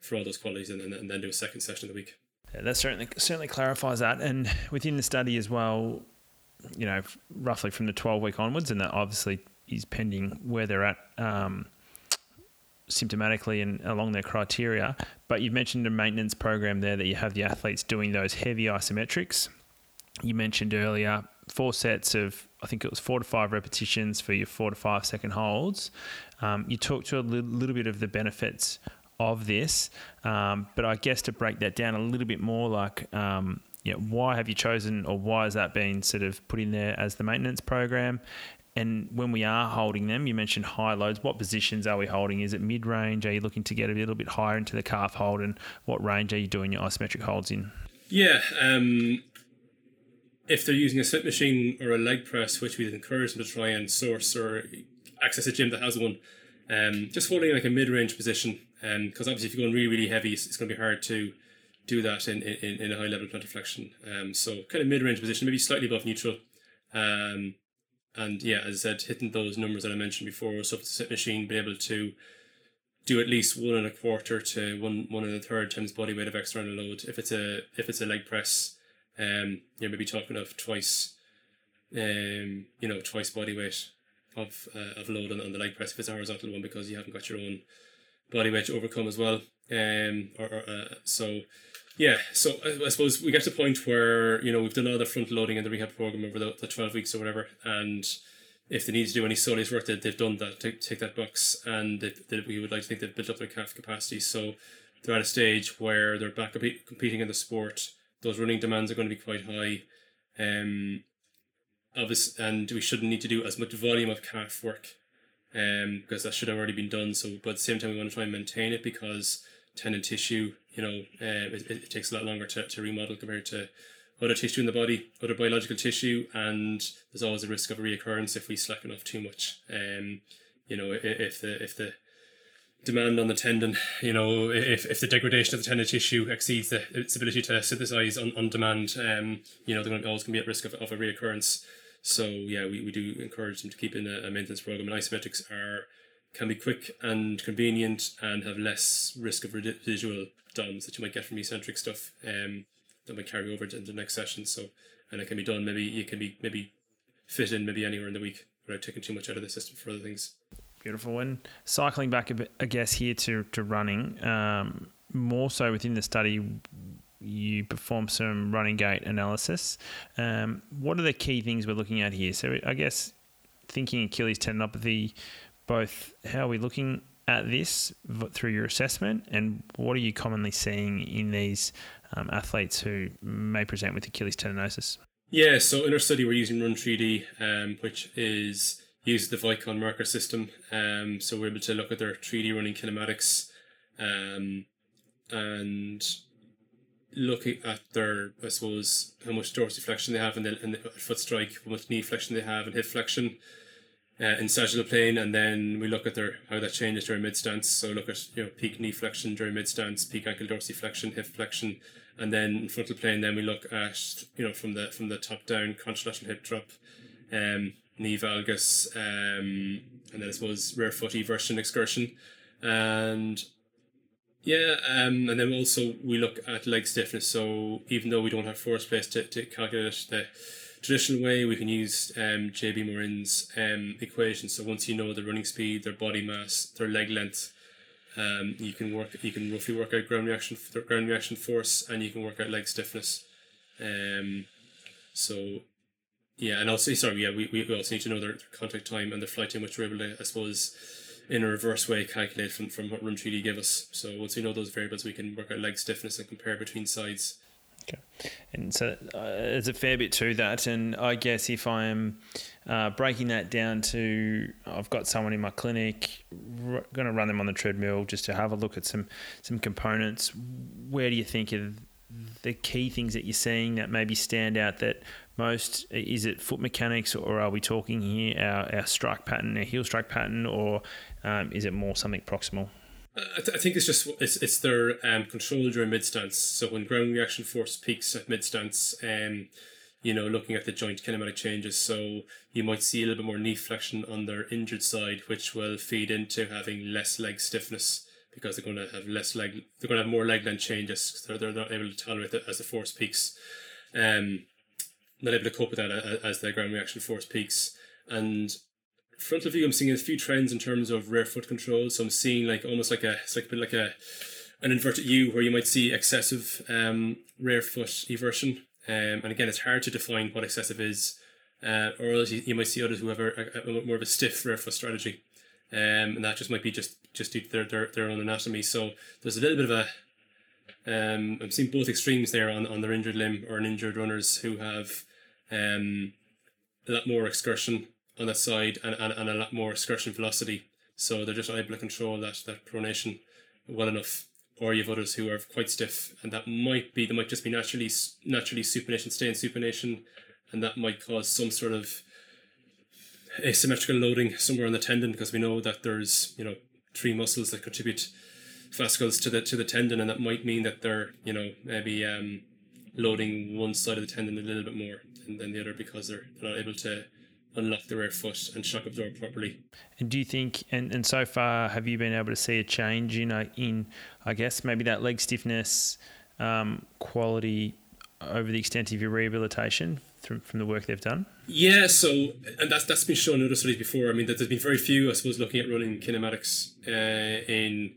for all those qualities, and, and, then do a second session of the week. Yeah, that certainly certainly clarifies that, and within the study as well, you know, roughly from the twelve week onwards, and that obviously is pending where they're at. Um, symptomatically and along their criteria. But you've mentioned a maintenance program there that you have the athletes doing those heavy isometrics. You mentioned earlier four sets of, I think it was four to five repetitions for your four to five second holds. Um, you talked to a little, little, bit of the benefits of this, um, but I guess to break that down a little bit more, like, um, why have you chosen or why has that been sort of put in there as the maintenance program? And when we are holding them, you mentioned high loads. What positions are we holding? Is it mid range? Are you looking to get a little bit higher into the calf hold? And what range are you doing your isometric holds in? Yeah. Um, if they're using a Smith machine or a leg press, which we'd encourage them to try and source or access a gym that has one, um, just holding like a mid range position. Because um, obviously, if you're going really, really heavy, it's, it's going to be hard to do that in, in, in a high level plantar flexion. Um, so, kind of mid range position, maybe slightly above neutral. Um, and yeah, as I said, hitting those numbers that I mentioned before, so if it's a Smith machine, be able to do at least one and a quarter to one one and a third times body weight of external load. If it's a if it's a leg press, um, you're maybe talking of twice, um, you know, twice body weight of uh, of load on, on the leg press if it's a horizontal one because you haven't got your own body weight to overcome as well. Um, or, or uh, so yeah, so I, I, suppose we get to the point where you know we've done all the front loading in the rehab program over the, the twelve weeks or whatever, and if they need to do any soleus work, they, they've done that. Take, take that box, and they, they, we would like to think they've built up their calf capacity. So they're at a stage where they're back competing in the sport. Those running demands are going to be quite high. Um, obvious, and we shouldn't need to do as much volume of calf work, um, because that should have already been done. So, but at the same time, we want to try and maintain it because tendon tissue, you know, uh, it, it takes a lot longer to, to remodel compared to other tissue in the body, other biological tissue, and there's always a risk of a reoccurrence if we slacken off too much. Um, you know, if the if the demand on the tendon, you know, if, if the degradation of the tendon tissue exceeds the, its ability to synthesize on, on demand, um, you know, they're always going to be at risk of, of a reoccurrence. So yeah, we, we do encourage them to keep in a, a maintenance program. And isometrics are can be quick and convenient and have less risk of residual DOMs that you might get from eccentric stuff. Um, that might carry over into the next session. So, and it can be done. Maybe you can be maybe fit in maybe anywhere in the week without taking too much out of the system for other things. Beautiful. And cycling back a bit, I guess here to to running, um, more so within the study, you perform some running gait analysis. Um, what are the key things we're looking at here? So I guess thinking Achilles tendinopathy, both how are we looking at this through your assessment, and what are you commonly seeing in these um, athletes who may present with Achilles tendinosis? Yeah, so in our study, we're using Run 3D, um, which is uses the Vicon marker system. Um, so we're able to look at their 3D running kinematics um, and looking at their, I suppose, how much dorsiflexion they have in the, in the foot strike, how much knee flexion they have, and hip flexion uh, in sagittal plane, and then we look at their how that changes during mid stance. So look at you know peak knee flexion during mid stance, peak ankle dorsiflexion, hip flexion, and then in frontal plane. Then we look at you know from the from the top down contralateral hip drop, um, valgus, um, and then I suppose rear foot eversion excursion, and yeah, um, and then also we look at leg stiffness. So even though we don't have force plates to, to calculate the traditional way, we can use um, JB Morin's um, equation. So once you know the running speed, their body mass, their leg length, um, you can work. You can roughly work out ground reaction, ground reaction force, and you can work out leg stiffness. Um, so yeah, and also sorry, yeah, we, we also need to know their, their contact time and their flight time, which we're able to, I suppose, in a reverse way, calculate from from what Run 3D give us. So once we know those variables, we can work out leg stiffness and compare between sides. Okay. And so uh, there's a fair bit to that. And I guess if I'm uh, breaking that down to, I've got someone in my clinic, r- going to run them on the treadmill just to have a look at some, some components, where do you think are the key things that you're seeing that maybe stand out that most is it foot mechanics or are we talking here our, our strike pattern, our heel strike pattern, or um, is it more something proximal? I, th- I, think it's just it's it's their um, control during mid stance. So when ground reaction force peaks at mid stance, um, you know, looking at the joint kinematic changes, so you might see a little bit more knee flexion on their injured side, which will feed into having less leg stiffness because they're going to have less leg, they're going to have more leg length changes. They're they're not able to tolerate it as the force peaks, um, not able to cope with that as the ground reaction force peaks, and frontal view, I'm seeing a few trends in terms of rear foot control. So I'm seeing like almost like a it's like a bit like a an inverted U where you might see excessive um, rear foot eversion. Um, and again, it's hard to define what excessive is. Uh, or else you, you might see others who have a, a, a, more of a stiff rear foot strategy. Um, and that just might be just just due to their, their, their own anatomy. So there's a little bit of a um, I'm seeing both extremes there on, on their injured limb or an injured runners who have um, a lot more excursion on that side and, and, and a lot more excursion velocity. So they're just able to control that, that pronation well enough. Or you have others who are quite stiff, and that might be they might just be naturally naturally supination, stay in supination, and that might cause some sort of asymmetrical loading somewhere on the tendon because we know that there's you know three muscles that contribute fascicles to the to the tendon, and that might mean that they're you know maybe um, loading one side of the tendon a little bit more than the other because they're not able to unlock the rear foot and shock absorb properly. And do you think, and, and so far, have you been able to see a change in, uh, in I guess, maybe that leg stiffness um, quality over the extent of your rehabilitation from, from the work they've done? Yeah, so, and that's, that's been shown in other studies before. I mean, that there's been very few, I suppose, looking at running kinematics uh, in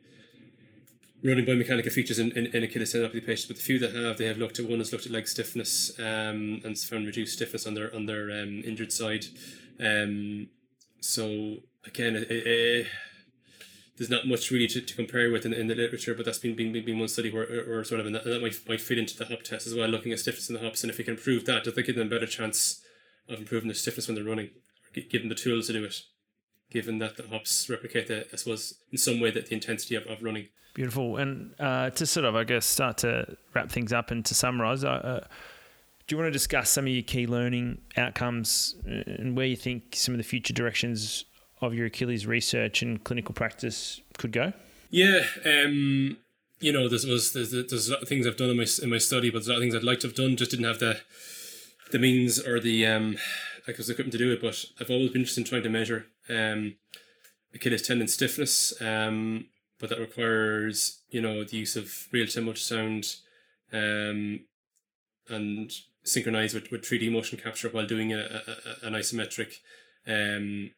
running biomechanical features in, in, in Achilles patients, but the few that have, they have looked at one has looked at leg stiffness um, and found reduced stiffness on their on their um, injured side. Um, so again, it, it, there's not much really to, to compare with in, in the literature, but that's been been, been one study where, where sort of and that, and that might, might fit into the hop test as well, looking at stiffness in the hops, and if we can improve that, does that give them a better chance of improving their stiffness when they're running, give them the tools to do it given that the hops replicate the, I suppose, in some way that the intensity of, of running. Beautiful. And uh, to sort of, I guess, start to wrap things up and to summarise, uh, uh, do you want to discuss some of your key learning outcomes and where you think some of the future directions of your Achilles research and clinical practice could go? Yeah, um, you know, there's, there's, there's a lot of things I've done in my in my study, but there's a lot of things I'd like to have done, just didn't have the the means or the um, like was equipment to do it. But I've always been interested in trying to measure um, Achilles tendon stiffness, um, but that requires you know the use of real time ultrasound um, and synchronized with, with 3D motion capture while doing a, a, an isometric um,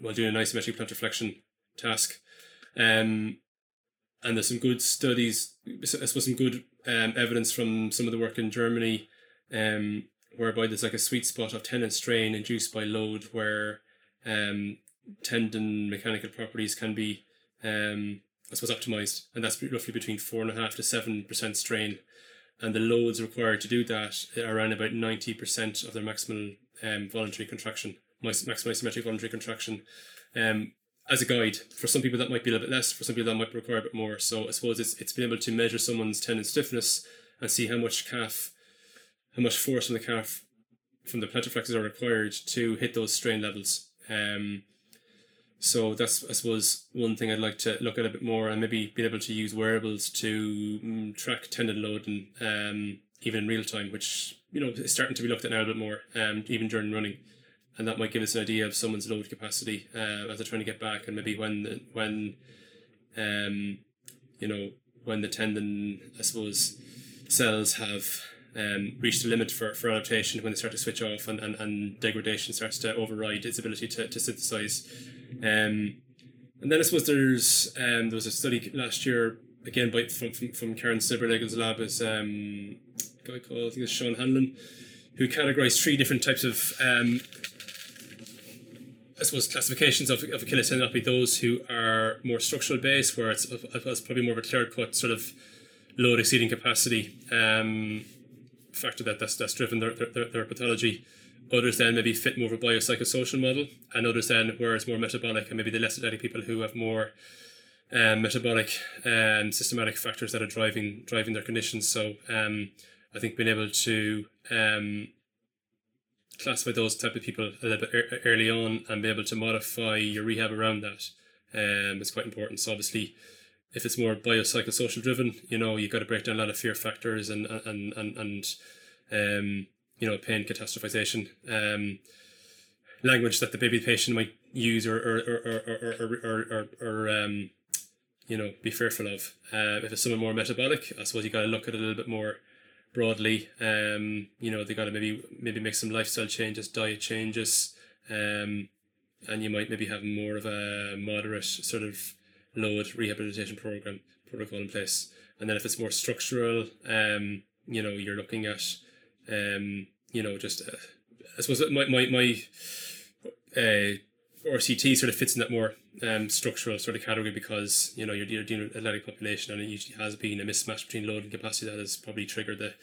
while doing an isometric plantar task. Um, and there's some good studies, I suppose some good um, evidence from some of the work in Germany, um, whereby there's like a sweet spot of tendon strain induced by load where um, tendon mechanical properties can be, um, I suppose, optimized, and that's roughly between four and a half to seven percent strain, and the loads required to do that are around about ninety percent of their maximal um, voluntary contraction, maximal isometric voluntary contraction. Um, as a guide, for some people that might be a little bit less, for some people that might require a bit more. So I suppose it's it's been able to measure someone's tendon stiffness and see how much calf, how much force from the calf, from the plantar flexors are required to hit those strain levels. Um, so that's I suppose one thing I'd like to look at a bit more and maybe be able to use wearables to um, track tendon load and um, even in real time, which you know is starting to be looked at now a bit more, um, even during running, and that might give us an idea of someone's load capacity uh, as they're trying to get back, and maybe when the, when um, you know when the tendon I suppose cells have um, reach the limit for, for adaptation when they start to switch off and, and, and degradation starts to override its ability to, to synthesize. Um, and then I suppose there's um, there was a study last year again by from from, from Karen Silbernagel's lab is um, a guy called I think it's Shawn Hanlon who categorized three different types of um, I suppose classifications of, of Achilles tendinopathy, those who are more structural based, where it's, it's probably more of a clear cut sort of load exceeding capacity. Um, factor that that's, that's driven their, their, their pathology. Others then maybe fit more of a biopsychosocial model, and others then where it's more metabolic, and maybe the less athletic people who have more um, metabolic and um, systematic factors that are driving driving their conditions. So um, I think being able to um, classify those type of people a little bit early on and be able to modify your rehab around that um, is quite important. So obviously if it's more biopsychosocial driven, you know, you've got to break down a lot of fear factors and and and and um, you know, pain catastrophization, um, language that the baby patient might use or or or or or, or, or, or um, you know, be fearful of. Uh, if it's someone more metabolic, I suppose you got to look at it a little bit more broadly. Um, you know, they got to maybe maybe make some lifestyle changes, diet changes, um, and you might maybe have more of a moderate sort of load rehabilitation program protocol in place. And then if it's more structural, um, you know, you're looking at, um, you know, just uh, I suppose my my my uh, RCT sort of fits in that more um, structural sort of category because you know you're, you're dealing with athletic population and it usually has been a mismatch between load and capacity that has probably triggered the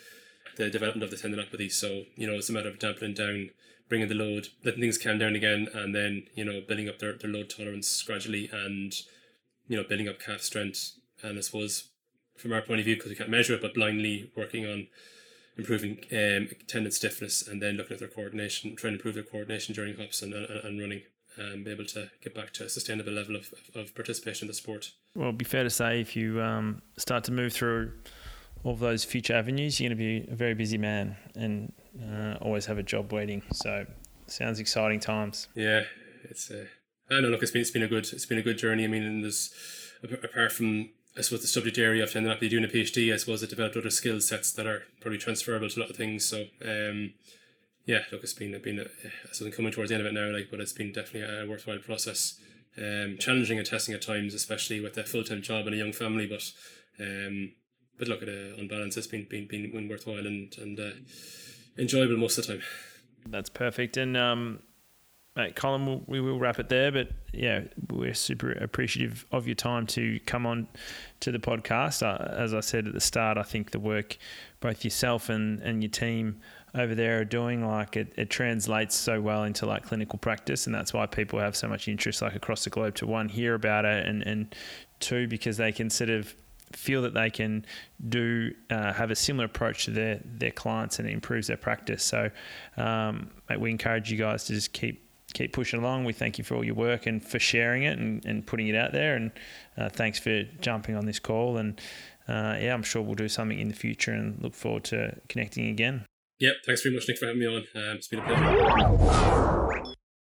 the development of the tendinopathy. So you know it's a matter of dampening down, bringing the load, letting things calm down again, and then you know building up their, their load tolerance gradually and you know, building up calf strength. And I suppose from our point of view, because we can't measure it, but blindly working on improving um, tendon stiffness and then looking at their coordination, trying to improve their coordination during hops and, and, and running. And be able to get back to a sustainable level of, of participation in the sport. Well, it'd be fair to say if you um, start to move through all of those future avenues, you're going to be a very busy man and uh, always have a job waiting. So, sounds exciting times. Yeah, it's uh, I know. Look, it's been it's been a good it's been a good journey. I mean, and there's apart from I suppose the subject area of ending up doing a PhD, I suppose it developed other skill sets that are probably transferable to a lot of things. So um, yeah, look, it's been it's been a, something coming towards the end of it now, like, but it's been definitely a worthwhile process um, challenging and testing at times, especially with a full time job and a young family. But um, but look at it on balance, it's been been been worthwhile and and uh, enjoyable most of the time. That's perfect. And um, mate, Colin, we'll, we will wrap it there. But yeah, we're super appreciative of your time to come on to the podcast. Uh, as I said at the start, I think the work both yourself and, and your team over there are doing like it, it translates so well into like clinical practice and that's why people have so much interest like across the globe to one hear about it and and two because they can sort of feel that they can do uh, have a similar approach to their their clients and it improves their practice so um, we encourage you guys to just keep keep pushing along. We thank you for all your work and for sharing it and, and putting it out there. And uh, thanks for jumping on this call. And uh, yeah I'm sure we'll do something in the future and look forward to connecting again. Yep, thanks very much, Nick, for having me on. Um, it's been a pleasure.